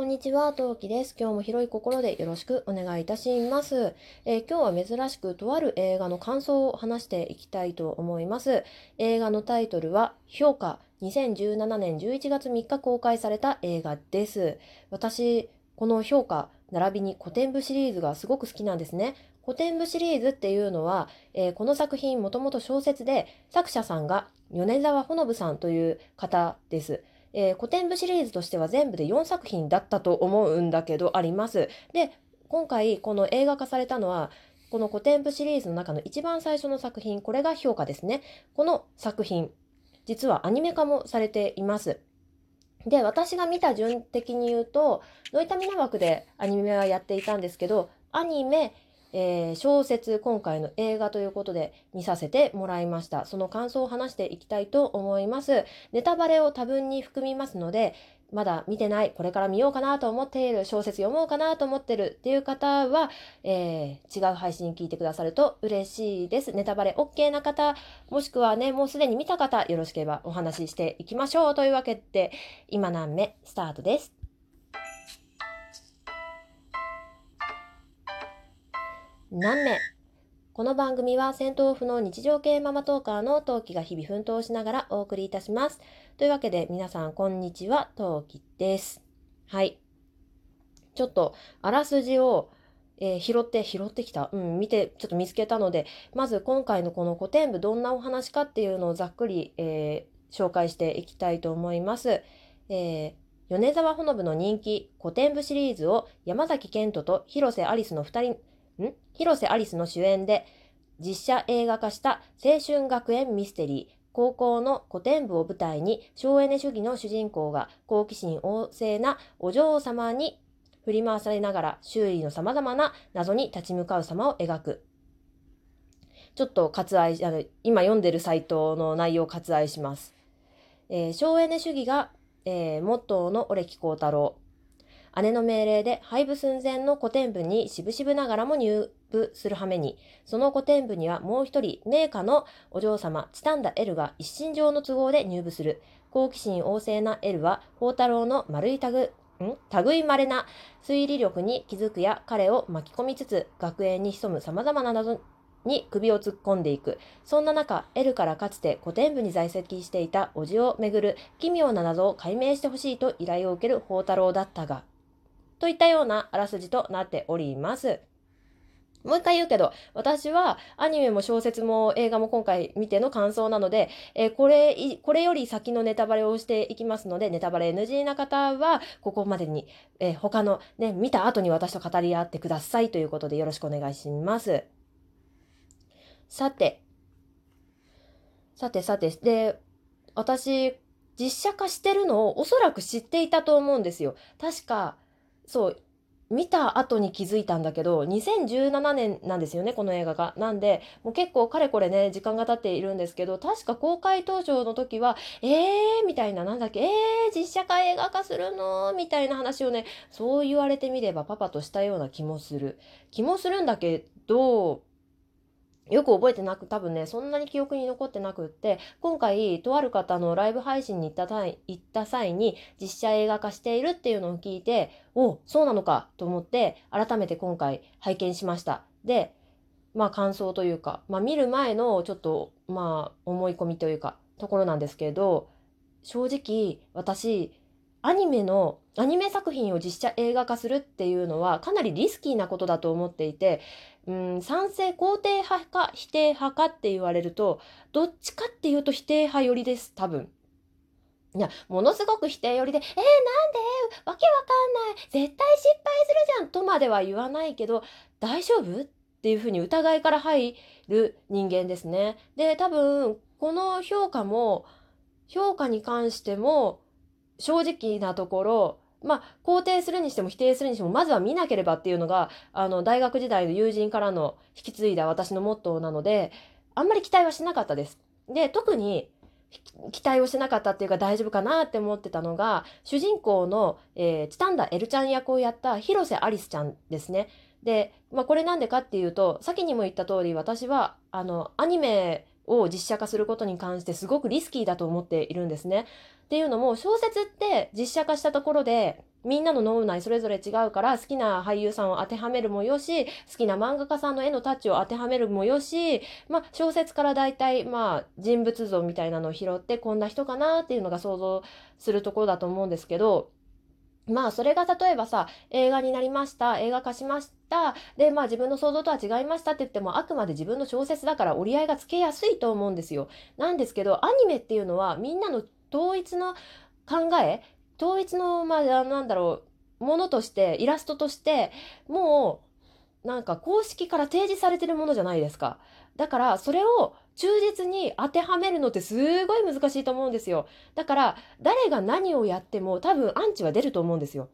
こんにちは、トウキです。今日も広い心でよろしくお願いいたします。えー今日は珍しくとある映画の感想を話していきたいと思います。映画のタイトルは評価。2017年11月3日公開された映画です。私、この評価、並びに古典部シリーズがすごく好きなんですね。古典部シリーズっていうのは、えーこの作品もともと小説で作者さんが米沢ほのぶさんという方です。えー古典部シリーズとしては全部で4作品だったと思うんだけどあります。で今回この映画化されたのはこの古典部シリーズの中の一番最初の作品これが評価ですね。この作品実はアニメ化もされています。で私が見た順的に言うとノイタミナ枠でアニメはやっていたんですけどアニメえー小説今回の映画ということで見させてもらいました。その感想を話していきたいと思います。ネタバレを多分に含みますのでまだ見てないこれから見ようかなと思っている小説読もうかなと思ってるっていう方は、えー違う配信聞いてくださると嬉しいです。ネタバレ OK な方もしくはねもうすでに見た方よろしければお話ししていきましょう。というわけで今何目？スタートです。何名？この番組は戦闘不能日常系ママトーカーのトウキが日々奮闘しながらお送りいたします。というわけで皆さんこんにちは、トウキです。はい。ちょっとあらすじを、えー拾って拾ってきた、うん、見てちょっと見つけたのでまず今回のこの古典部どんなお話かっていうのをざっくり、えー紹介していきたいと思います。えー米沢ほのぶの人気古典部シリーズを山崎賢人と広瀬アリスの2人ん？広瀬アリスの主演で実写映画化した青春学園ミステリー高校の古典部を舞台に省エネ主義の主人公が好奇心旺盛なお嬢様に振り回されながら周囲の様々な謎に立ち向かう様を描く。ちょっと割愛あの今読んでるサイトの内容を割愛します、えー省エネ主義が、えーモットーの折木幸太郎。姉の命令で廃部寸前の古典部に渋々ながらも入部する羽目に、その古典部にはもう一人、名家のお嬢様、チタンダエルが一身上の都合で入部する。好奇心旺盛なエルは、宝太郎の丸いタグ、ん類まれな推理力に気づくや彼を巻き込みつつ、学園に潜む様々な謎に首を突っ込んでいく。そんな中、エルからかつて古典部に在籍していた叔父をめぐる奇妙な謎を解明してほしいと依頼を受ける宝太郎だったが、といったようなあらすじとなっております。もう一回言うけど、私はアニメも小説も映画も今回見ての感想なので、えーこれ、これより先のネタバレをしていきますので、ネタバレ NG な方は、ここまでに、えー他のね、見た後に私と語り合ってくださいということでよろしくお願いします。さて、さてさて、で、私、実写化してるのをおそらく知っていたと思うんですよ。確か、そう、見た後に気づいたんだけど、2017年なんですよね、この映画が。なんで、もう結構かれこれね、時間が経っているんですけど、確か公開当初の時は、えーみたいな、なんだっけ、えー実写化映画化するの？みたいな話をね、そう言われてみればパパとしたような気もする。気もするんだけど、よく覚えてなく、多分ね、そんなに記憶に残ってなくって、今回、とある方のライブ配信に行った際行った際に、実写映画化しているっていうのを聞いて、おそうなのかと思って、改めて今回拝見しました。で、まあ感想というか、まあ見る前のちょっと、まあ思い込みというか、ところなんですけど、正直、私、アニメの、アニメ作品を実写映画化するっていうのはかなりリスキーなことだと思っていて、うん、賛成肯定派か否定派かって言われるとどっちかっていうと否定派寄りです多分。いやものすごく否定寄りで「えー、なんで？わけわかんない絶対失敗するじゃん」とまでは言わないけど「大丈夫?」っていうふうに疑いから入る人間ですね。で多分この評価も評価に関しても正直なところまあ肯定するにしても否定するにしてもまずは見なければっていうのがあの大学時代の友人からの引き継いだ私のモットーなのであんまり期待はしなかったです。で特に期待をしなかったっていうか大丈夫かなって思ってたのが主人公の、えーチタンダエルちゃん役をやった広瀬アリスちゃんですね。で、まあ、これなんでかっていうと先にも言った通り私はあのアニメを実写化することに関してすごくリスキーだと思っているんですね。っていうのも小説って実写化したところでみんなの脳内それぞれ違うから好きな俳優さんを当てはめるもよし、好きな漫画家さんの絵のタッチを当てはめるもよし、まあ小説から大体まあ人物像みたいなのを拾ってこんな人かなっていうのが想像するところだと思うんですけど、まあそれが例えばさ、映画になりました、映画化しました、でまあ自分の想像とは違いましたって言ってもあくまで自分の小説だから折り合いがつけやすいと思うんですよ。なんですけどアニメっていうのはみんなの統一の考え統一の、まあ、なんだろう、ものとして、イラストとして、もう、なんか公式から提示されてるものじゃないですか。だから、それを忠実に当てはめるのってすごい難しいと思うんですよ。だから、誰が何をやっても多分アンチは出ると思うんですよ。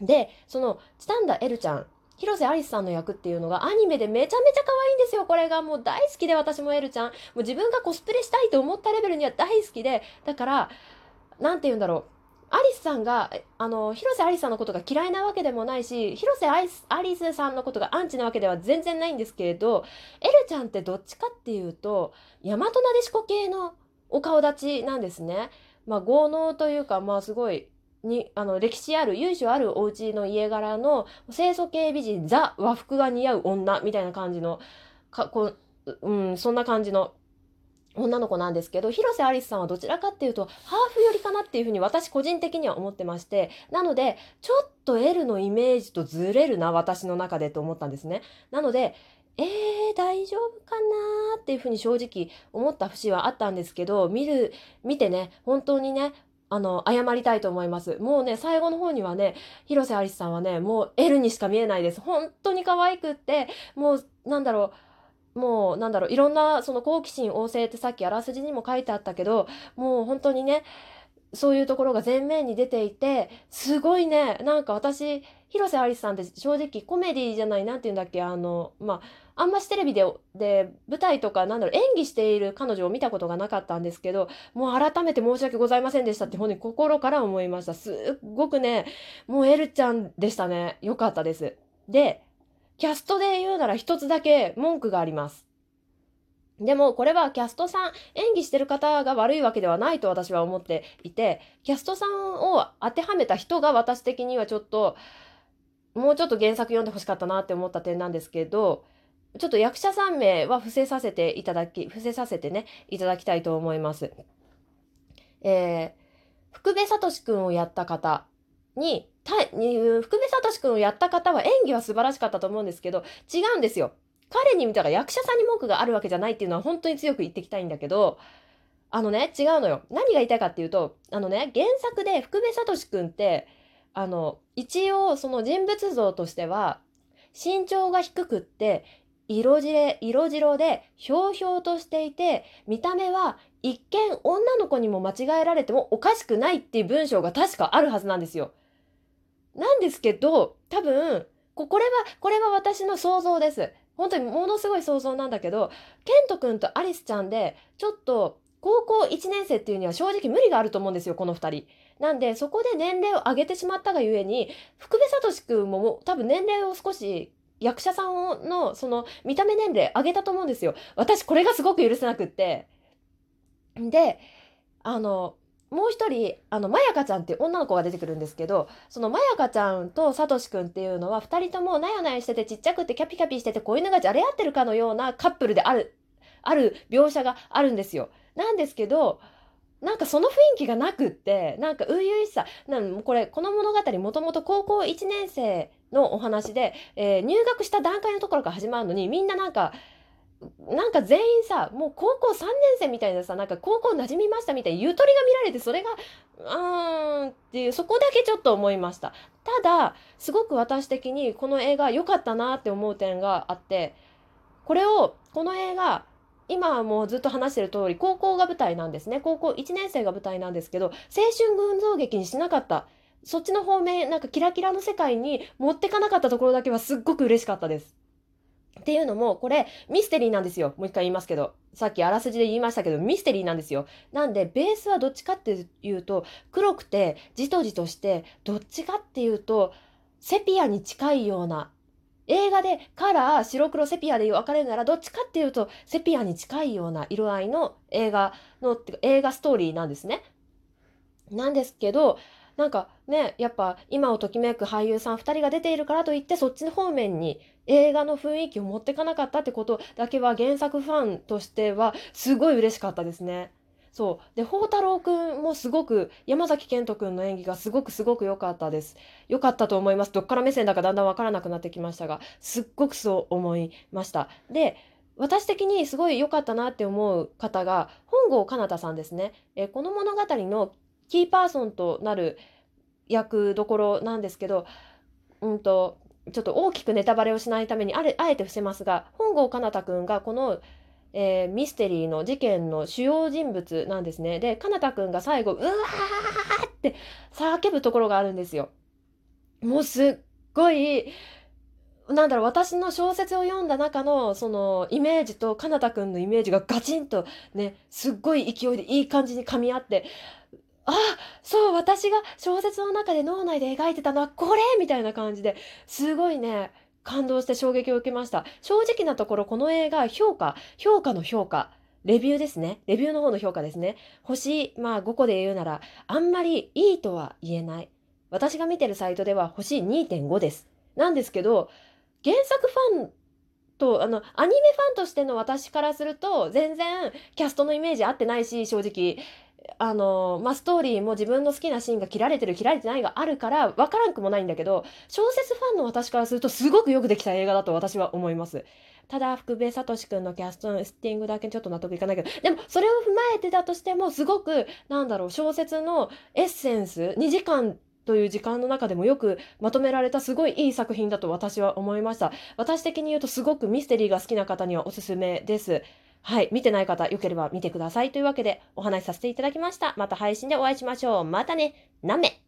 で、その、チタンダエルちゃん、広瀬アリスさんの役っていうのがアニメでめちゃめちゃ可愛いんですよ。これがもう大好きで私もエルちゃん。もう自分がコスプレしたいと思ったレベルには大好きで、だから、なんて言うんだろう。アリスさんが、あの、広瀬アリスさんのことが嫌いなわけでもないし、広瀬アリスアリスさんのことがアンチなわけでは全然ないんですけれど、エルちゃんってどっちかっていうと、大和なでしこ系のお顔立ちなんですね。まあ、豪農というか、まあ、すごい、に、あの、歴史ある、由緒あるお家の家柄の清楚系美人、ザ和服が似合う女みたいな感じの、か、こう、うん、そんな感じの女の子なんですけど、広瀬アリスさんはどちらかっていうと、ハーフ寄りかなっていうふうに私個人的には思ってまして、なので、ちょっと L のイメージとずれるな、私の中でと思ったんですね。なので、えー、大丈夫かなっていうふうに正直思った節はあったんですけど、見る、見てね、本当にね、あの、謝りたいと思います。もうね、最後の方にはね、広瀬アリスさんはね、もう L にしか見えないです。本当に可愛くって、もう、なんだろう、もうなんだろういろんなその好奇心旺盛ってさっきあらすじにも書いてあったけどもう本当にねそういうところが前面に出ていてすごいねなんか私広瀬アリスさんって正直コメディじゃない何て言うんだっけあのまああんましテレビでで舞台とかなんだろう演技している彼女を見たことがなかったんですけどもう改めて申し訳ございませんでしたって本当に心から思いました。すっごくねもうエルちゃんでしたね。よかったです。でキャストで言うなら一つだけ文句があります。でもこれはキャストさん演技してる方が悪いわけではないと私は思っていてキャストさんを当てはめた人が私的にはちょっともうちょっと原作読んでほしかったなって思った点なんですけどちょっと役者さん名は伏せさせていただき伏せさせてねいただきたいと思います。えー、福部聡君をやった方に福部聡君をやった方は演技は素晴らしかったと思うんですけど、違うんですよ。彼に見たら役者さんに文句があるわけじゃないっていうのは本当に強く言ってきたいんだけど、あのね、違うのよ。何が言いたいかっていうと、あのね、原作で福部聡君って、あの、一応その人物像としては、身長が低くって、色白、色白で、ひょうひょうとしていて、見た目は一見女の子にも間違えられてもおかしくないっていう文章が確かあるはずなんですよ。なんですけど、多分、これは、これは私の想像です。本当にものすごい想像なんだけど、ケント君とアリスちゃんで、ちょっと、高校1年生っていうには正直無理があると思うんですよ、この2人。なんで、そこで年齢を上げてしまったがゆえに、福部聡君も多分年齢を少し役者さんのその見た目年齢上げたと思うんですよ。私これがすごく許せなくって。で、あの、もう一人、あの、まやかちゃんっていう女の子が出てくるんですけど、そのまやかちゃんとさとしくんっていうのは、二人ともなやなやしててちっちゃくてキャピキャピしてて子犬がじゃれ合ってるかのようなカップルである、ある描写があるんですよ。なんですけど、なんかその雰囲気がなくって、なんか初々しさ、なんこれ、この物語もともと高校1年生のお話で、えー、入学した段階のところから始まるのに、みんななんか、なんか全員さもう高校3年生みたいなさなんか高校馴染みましたみたいなゆとりが見られてそれがうーんっていうそこだけちょっと思いました。ただすごく私的にこの映画良かったなって思う点があってこれをこの映画今はもうずっと話してる通り高校が舞台なんですね。高校1年生が舞台なんですけど青春群像劇にしなかった。そっちの方面なんかキラキラの世界に持ってかなかったところだけはすっごく嬉しかったです。っていうのも、これミステリーなんですよ。もう一回言いますけど。さっきあらすじで言いましたけど、ミステリーなんですよ。なんで、ベースはどっちかっていうと、黒くて、じとじとして、どっちかっていうと、セピアに近いような、映画でカラー、白黒セピアで分かれるなら、どっちかっていうと、セピアに近いような色合いの映画の、映画ストーリーなんですね。なんですけど、なんかねやっぱ今をときめく俳優さん2人が出ているからといってそっちの方面に映画の雰囲気を持ってかなかったってことだけは原作ファンとしてはすごい嬉しかったですね。そう。で宝太郎くんもすごく山崎賢人くんの演技がすごくすごく良かったです。良かったと思います。どっから目線だかだんだん分からなくなってきましたがすっごくそう思いました。で私的にすごい良かったなって思う方が本郷奏太さんですね。えこの物語のキーパーソンとなる役どころなんですけどうんとちょっと大きくネタバレをしないためにあれあえて伏せますが本郷奏太くんがこのえー、ミステリーの事件の主要人物なんですね。で、かなたくんが最後、うわーって叫ぶところがあるんですよ。もうすっごい、なんだろう、私の小説を読んだ中の、その、イメージと、かなたくんのイメージがガチンとね、すっごい勢いでいい感じに噛み合って、あ、そう、私が小説の中で脳内で描いてたのはこれみたいな感じですごいね、感動して衝撃を受けました。正直なところこの映画評価、評価の評価、レビューですね。レビューの方の評価ですね。星、まあ5個で言うなら、あんまりいいとは言えない。私が見てるサイトでは星2.5です。なんですけど、原作ファンと、あの、アニメファンとしての私からすると、全然キャストのイメージ合ってないし、正直。あのまあ、ストーリーも自分の好きなシーンが切られてる切られてないがあるから分からんくもないんだけど小説ファンの私からするとすごくよくできた映画だと私は思います。ただ福部聡君のキャストのスティングだけちょっと納得いかないけどでもそれを踏まえてたとしてもすごくなんだろう小説のエッセンス2時間という時間の中でもよくまとめられたすごいいい作品だと私は思いました。私的に言うとすごくミステリーが好きな方にはおすすめです。はい、見てない方、よければ見てください。というわけで、お話しさせていただきました。また配信でお会いしましょう。またね、なめ